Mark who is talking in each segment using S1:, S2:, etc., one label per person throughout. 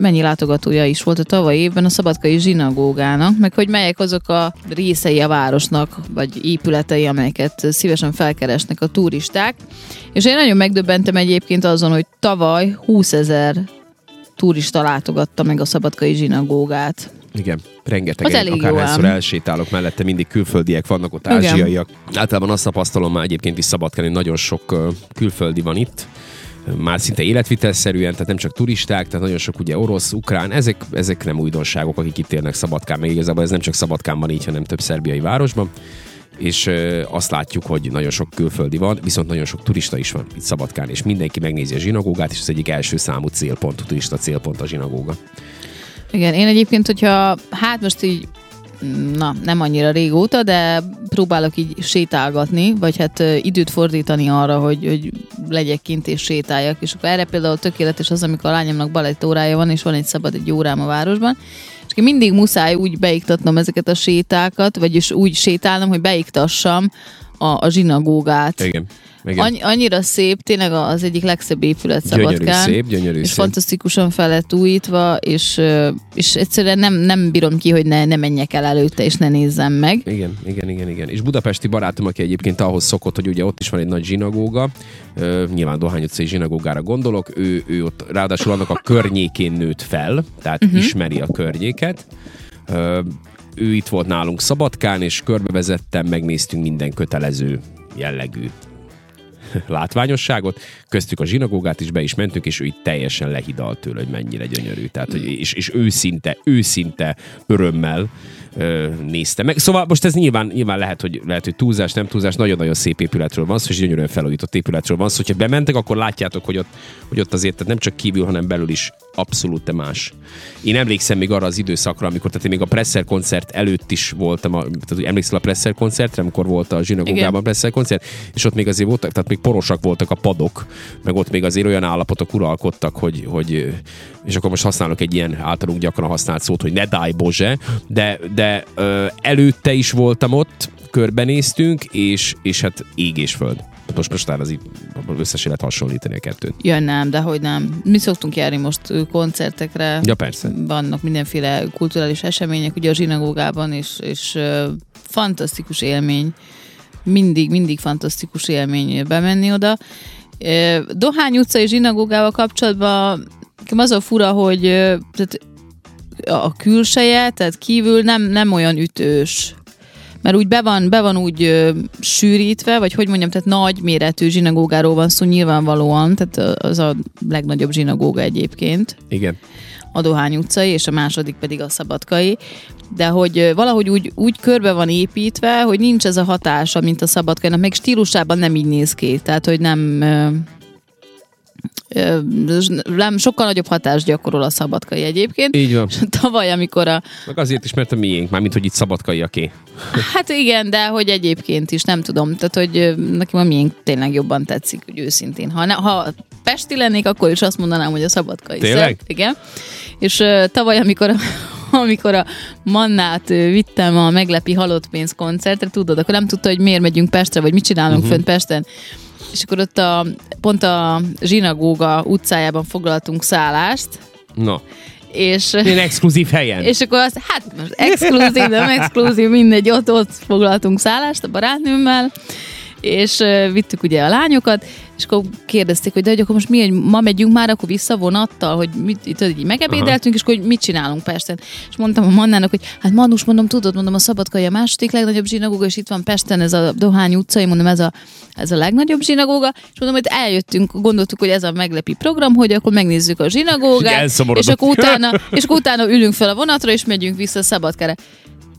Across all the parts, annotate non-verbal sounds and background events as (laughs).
S1: mennyi látogatója is volt a tavalyi évben a szabadkai zsinagógának, meg hogy melyek azok a részei a városnak, vagy épületei, amelyeket szívesen felkeresnek a turisták. És én nagyon megdöbbentem egyébként azon, hogy tavaly 20 ezer turista látogatta meg a szabadkai zsinagógát.
S2: Igen, rengeteg, akárhányszor elsétálok mellette, mindig külföldiek vannak ott, ázsiaiak. Igen. Általában azt tapasztalom már egyébként is Szabadkán, hogy nagyon sok külföldi van itt, már szinte életvitelszerűen, tehát nem csak turisták, tehát nagyon sok ugye orosz, ukrán, ezek, ezek nem újdonságok, akik itt élnek Szabadkán, még igazából ez nem csak Szabadkán van így, hanem több szerbiai városban és azt látjuk, hogy nagyon sok külföldi van, viszont nagyon sok turista is van itt Szabadkán, és mindenki megnézi a zsinagógát, és az egyik első számú célpont, a turista célpont a zsinagóga.
S1: Igen, én egyébként, hogyha hát most így na, nem annyira régóta, de próbálok így sétálgatni, vagy hát időt fordítani arra, hogy, hogy legyek kint és sétáljak. És akkor erre például tökéletes az, amikor a lányomnak balett órája van, és van egy szabad egy órám a városban, és mindig muszáj úgy beiktatnom ezeket a sétákat, vagyis úgy sétálnom, hogy beiktassam a, a zsinagógát.
S2: Igen.
S1: Annyi, annyira szép, tényleg az egyik legszebb épület
S2: Szabadkán. Gyönyörű szép, gyönyörű
S1: és
S2: szép.
S1: fantasztikusan fel lett újítva, és, és egyszerűen nem, nem bírom ki, hogy ne, ne menjek el előtte, és ne nézzem meg.
S2: Igen, igen, igen, igen. És budapesti barátom, aki egyébként ahhoz szokott, hogy ugye ott is van egy nagy zsinagóga, nyilván Dohány utcai zsinagógára gondolok, ő, ő ott ráadásul annak a környékén nőtt fel, tehát uh-huh. ismeri a környéket. Ő itt volt nálunk Szabadkán, és körbevezettem, megnéztünk minden kötelező jellegű (laughs) látványosságot, köztük a zsinagógát is be is mentünk, és ő itt teljesen lehidalt tőle, hogy mennyire gyönyörű. Tehát, hogy, és, és őszinte, őszinte örömmel ö, nézte meg. Szóval most ez nyilván, nyilván lehet, hogy, lehet, hogy túlzás, nem túlzás, nagyon-nagyon szép épületről van szó, és gyönyörűen felújított épületről van szó. Hogyha bementek, akkor látjátok, hogy ott, hogy ott azért tehát nem csak kívül, hanem belül is abszolút más. Én emlékszem még arra az időszakra, amikor, tehát én még a Presser koncert előtt is voltam, a, tehát emlékszel a Presser koncertre, amikor volt a zsinagógában Presser koncert, és ott még azért voltak, tehát még porosak voltak a padok, meg ott még azért olyan állapotok uralkodtak, hogy, hogy és akkor most használok egy ilyen általunk gyakran használt szót, hogy ne daj Boze, de, de előtte is voltam ott, körbenéztünk, és, és hát ég és föld. Most most az összes lehet hasonlítani a kettőt.
S1: Ja, nem, de hogy nem. Mi szoktunk járni most koncertekre.
S2: Ja, persze.
S1: Vannak mindenféle kulturális események, ugye a zsinagógában, és, és fantasztikus élmény. Mindig, mindig fantasztikus élmény bemenni oda. Dohány utcai zsinagógával kapcsolatban az a fura, hogy tehát a külseje, tehát kívül nem, nem olyan ütős mert úgy be van, be van úgy ö, sűrítve, vagy hogy mondjam, tehát nagy méretű zsinagógáról van szó nyilvánvalóan, tehát az a legnagyobb zsinagóga egyébként.
S2: Igen.
S1: A Dohány utcai, és a második pedig a Szabadkai, de hogy valahogy úgy, úgy körbe van építve, hogy nincs ez a hatása, mint a Szabadkainak, meg stílusában nem így néz ki, tehát hogy nem nem sokkal nagyobb hatást gyakorol a szabadkai egyébként.
S2: Így van. (laughs)
S1: Tavaly, amikor a...
S2: Meg azért is, mert a miénk, mint hogy itt szabadkaiaké. (laughs)
S1: Hát igen, de hogy egyébként is, nem tudom. Tehát, hogy nekem a miénk tényleg jobban tetszik, hogy őszintén. Ha, ne, ha Pesti lennék, akkor is azt mondanám, hogy a szabadkai.
S2: Tényleg? Szert,
S1: igen. És uh, tavaly, amikor a amikor a Mannát vittem a meglepi halott pénz koncertre, tudod, akkor nem tudta, hogy miért megyünk Pestre, vagy mit csinálunk uh-huh. fönt Pesten és akkor ott a, pont a Zsinagóga utcájában foglaltunk szállást.
S2: No.
S1: És,
S2: Én exkluzív helyen.
S1: És akkor az, hát most exkluzív, nem exkluzív, mindegy, ott, ott foglaltunk szállást a barátnőmmel, és vittük ugye a lányokat, és akkor kérdezték, hogy de hogy akkor most mi, hogy ma megyünk már akkor vissza vonattal, hogy mit, itt így megebédeltünk, Aha. és akkor hogy mit csinálunk Pesten. És mondtam a Mannának, hogy hát Manus, mondom, tudod, mondom, a Szabadkai a második legnagyobb zsinagóga, és itt van Pesten ez a Dohány utcai, mondom, ez a, ez a legnagyobb zsinagóga, és mondom, hogy eljöttünk, gondoltuk, hogy ez a meglepi program, hogy akkor megnézzük a zsinagógát, és akkor utána, és akkor utána ülünk fel a vonatra, és megyünk vissza Szabadkára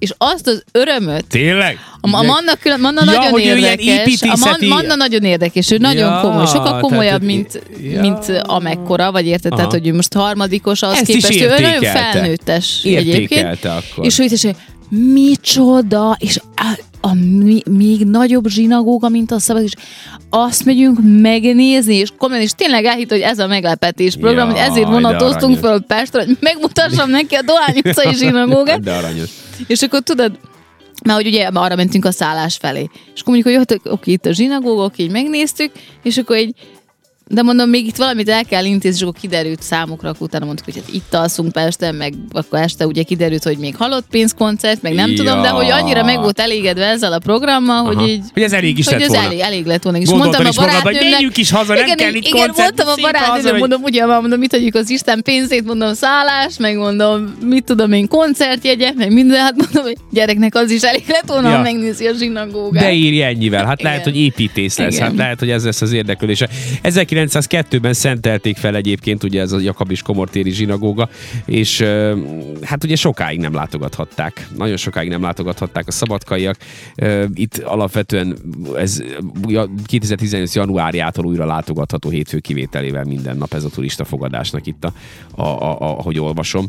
S1: és azt az örömöt.
S2: Tényleg?
S1: A, a Manna, külön, Manna ja, nagyon érdekes. A Man, Manna nagyon érdekes, ő nagyon ja, komoly, sokkal komolyabb, mint, ja. mint amekkora, vagy érted? Tehát, hogy ő most harmadikos, az Ezt képest, ő nagyon felnőttes egyébként.
S2: Akkor.
S1: És ő is, hogy micsoda, és a, a, mi, még nagyobb zsinagóga, mint a szabad, és azt megyünk megnézni, és komolyan, és tényleg elhitt, hogy ez a meglepetés program, ja, hogy ezért vonatoztunk föl Pestre, hogy megmutassam neki a Dohány utcai (laughs) zsinagógát.
S2: De aranyos.
S1: És akkor tudod, mert hogy ugye arra mentünk a szállás felé. És akkor mondjuk, hogy jó, oké, itt a zsinagógok, így megnéztük, és akkor egy De mondom, még itt valamit el kell intézni, és akkor kiderült számukra, akkor utána mondtuk, hogy hát itt alszunk Pesten, meg akkor este ugye kiderült, hogy még halott pénzkoncert, meg nem
S2: Ja.
S1: tudom, de hogy annyira meg volt elégedve ezzel a programmal,
S2: Aha.
S1: hogy így...
S2: Hogy ez elég is
S1: hogy
S2: lett volna.
S1: elég, elég lett volna. És
S2: Gondoltad
S1: mondtam a
S2: is magad, hogy
S1: barátnőmnek...
S2: menjünk is haza, nem
S1: igen,
S2: kell itt
S1: igen, mondtam a barátnőmnek, mondom, ugye, már mondom, mit adjuk az Isten pénzét, mondom, szállás, meg mondom, mit tudom én, koncertjegyet, meg minden, hát mondom, hogy gyereknek az is elég lett volna,
S2: Ja.
S1: ha megnézi a zsinagógát.
S2: De írja ennyivel. Hát
S1: Igen.
S2: lehet, hogy építész lesz.
S1: Igen.
S2: Hát lehet, hogy ez lesz az érdeklődése. 1902-ben szentelték fel egyébként ugye ez a Jakab és Komortéri zsinagóga, és hát ugye sokáig nem látogathatták. Nagyon sokáig nem látogathatták a szabadkaiak. Itt alapvetően ez ja, 2018. januárjától újra látogatható hétfő kivételével minden nap ez a turista fogadásnak itt, a, a, a, ahogy olvasom.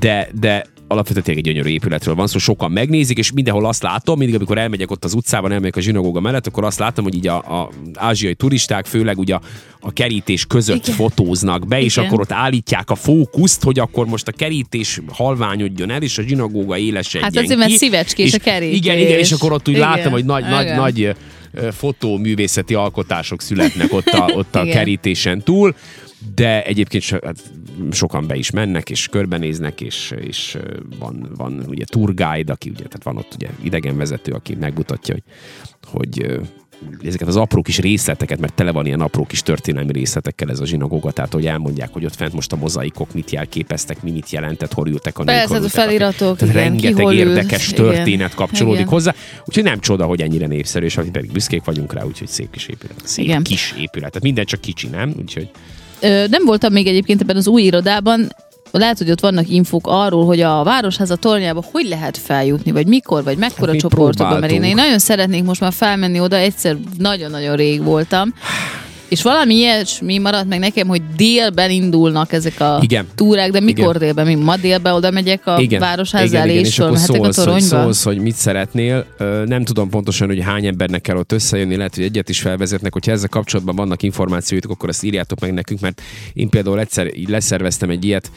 S2: De, de alapvetően tényleg egy gyönyörű épületről van szó, sokan megnézik, és mindenhol azt látom, mindig amikor elmegyek ott az utcában, elmegyek a zsinagóga mellett, akkor azt látom, hogy így a, a ázsiai turisták, főleg ugye a, a kerítés között
S1: Igen.
S2: fotóznak be, és
S1: Igen.
S2: akkor ott állítják a fókuszt, hogy akkor most a kerítés halványodjon el, és a zsinagóga élesedjen
S1: Hát azért, mert
S2: ki.
S1: szívecskés
S2: És
S1: a kerítés.
S2: Igen, igen, és akkor ott úgy
S1: Igen.
S2: látom, hogy nagy, nagy,
S1: Igen.
S2: nagy fotóművészeti alkotások születnek ott a, ott a
S1: Igen.
S2: kerítésen túl, de egyébként so, hát sokan be is mennek, és körbenéznek, és, és van, van ugye tour guide, aki ugye, tehát van ott ugye idegenvezető, aki megmutatja, hogy, hogy ezeket az apró kis részleteket, mert tele van ilyen apró kis történelmi részletekkel ez a zsinagóga, tehát hogy elmondják, hogy ott fent most a mozaikok mit jelképeztek, mi mit jelentett, hol ültek a nők,
S1: Persze, ez a feliratok,
S2: Tehát
S1: igen,
S2: rengeteg
S1: hol ül.
S2: érdekes
S1: Igen.
S2: történet kapcsolódik
S1: Igen.
S2: hozzá, úgyhogy nem csoda, hogy ennyire népszerű, és pedig büszkék vagyunk rá, úgyhogy szép kis épület. Szép
S1: Igen.
S2: kis épület. Tehát minden csak kicsi, nem? Úgyhogy
S1: Ö, nem voltam még egyébként ebben az új irodában, lehet, hogy ott vannak infók arról, hogy a Városháza tornyába hogy lehet feljutni, vagy mikor, vagy mekkora
S2: Hát
S1: csoportokban, mert én, én nagyon szeretnék most már felmenni oda, egyszer nagyon-nagyon rég voltam, és valami ilyesmi maradt meg nekem, hogy délben indulnak ezek a
S2: Igen.
S1: túrák, de mikor
S2: Igen.
S1: délben? Mi ma délben oda megyek a Városháza
S2: igen,
S1: elé,
S2: igen,
S1: és
S2: és akkor
S1: fölmehetek a
S2: szólsz, hogy, szólsz, hogy mit szeretnél. Nem tudom pontosan, hogy hány embernek kell ott összejönni, lehet, hogy egyet is felvezetnek. Hogyha ezzel kapcsolatban vannak információitok, akkor azt írjátok meg nekünk, mert én például egyszer így leszerveztem egy ilyet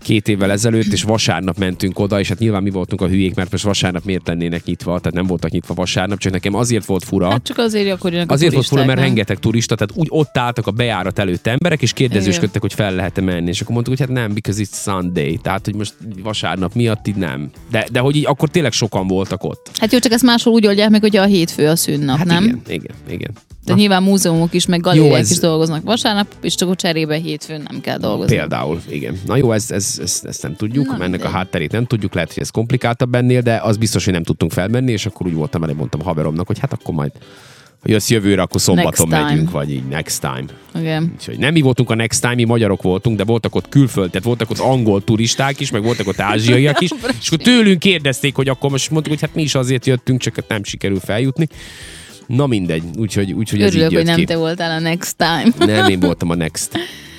S2: két évvel ezelőtt, és vasárnap mentünk oda, és hát nyilván mi voltunk a hülyék, mert most vasárnap miért lennének nyitva, tehát nem voltak nyitva vasárnap, csak nekem azért volt fura.
S1: Hát csak azért, akkor
S2: Azért volt fura,
S1: turisták,
S2: mert
S1: nem?
S2: rengeteg turista, tehát úgy ott álltak a bejárat előtt emberek, és kérdezősködtek, hogy fel lehet-e menni. És akkor mondtuk, hogy hát nem, because it's Sunday. Tehát, hogy most vasárnap miatt így nem. De, de hogy így akkor tényleg sokan voltak ott.
S1: Hát jó, csak ezt máshol úgy oldják meg, hogy a hétfő a szünnap,
S2: Hát
S1: nem?
S2: igen, igen, igen.
S1: De nyilván múzeumok is, meg galériák
S2: ez-
S1: is dolgoznak vasárnap, és csak a cserébe hétfőn nem kell dolgozni.
S2: Például, igen. Na jó, ez, ez, ez, ezt nem tudjuk,
S1: Na,
S2: ennek a
S1: mindegy.
S2: hátterét nem tudjuk, lehet, hogy ez komplikáltabb ennél, de az biztos, hogy nem tudtunk felmenni, és akkor úgy voltam elég, mondtam a haveromnak, hogy hát akkor majd ha jössz jövőre, akkor szombaton
S1: Next time.
S2: megyünk, vagy így next time.
S1: Igen.
S2: Úgyhogy nem mi voltunk a next time, mi magyarok voltunk, de voltak ott külföld, tehát voltak ott angol turisták is, meg voltak ott ázsiaiak is, (laughs) és akkor tőlünk kérdezték, hogy akkor most mondtuk, hogy hát mi is azért jöttünk, csak hát nem sikerül feljutni. Na mindegy, úgyhogy, úgyhogy ez így
S1: Örülök,
S2: jött
S1: hogy nem
S2: ki.
S1: te voltál a next time.
S2: Nem, én voltam a next. (laughs)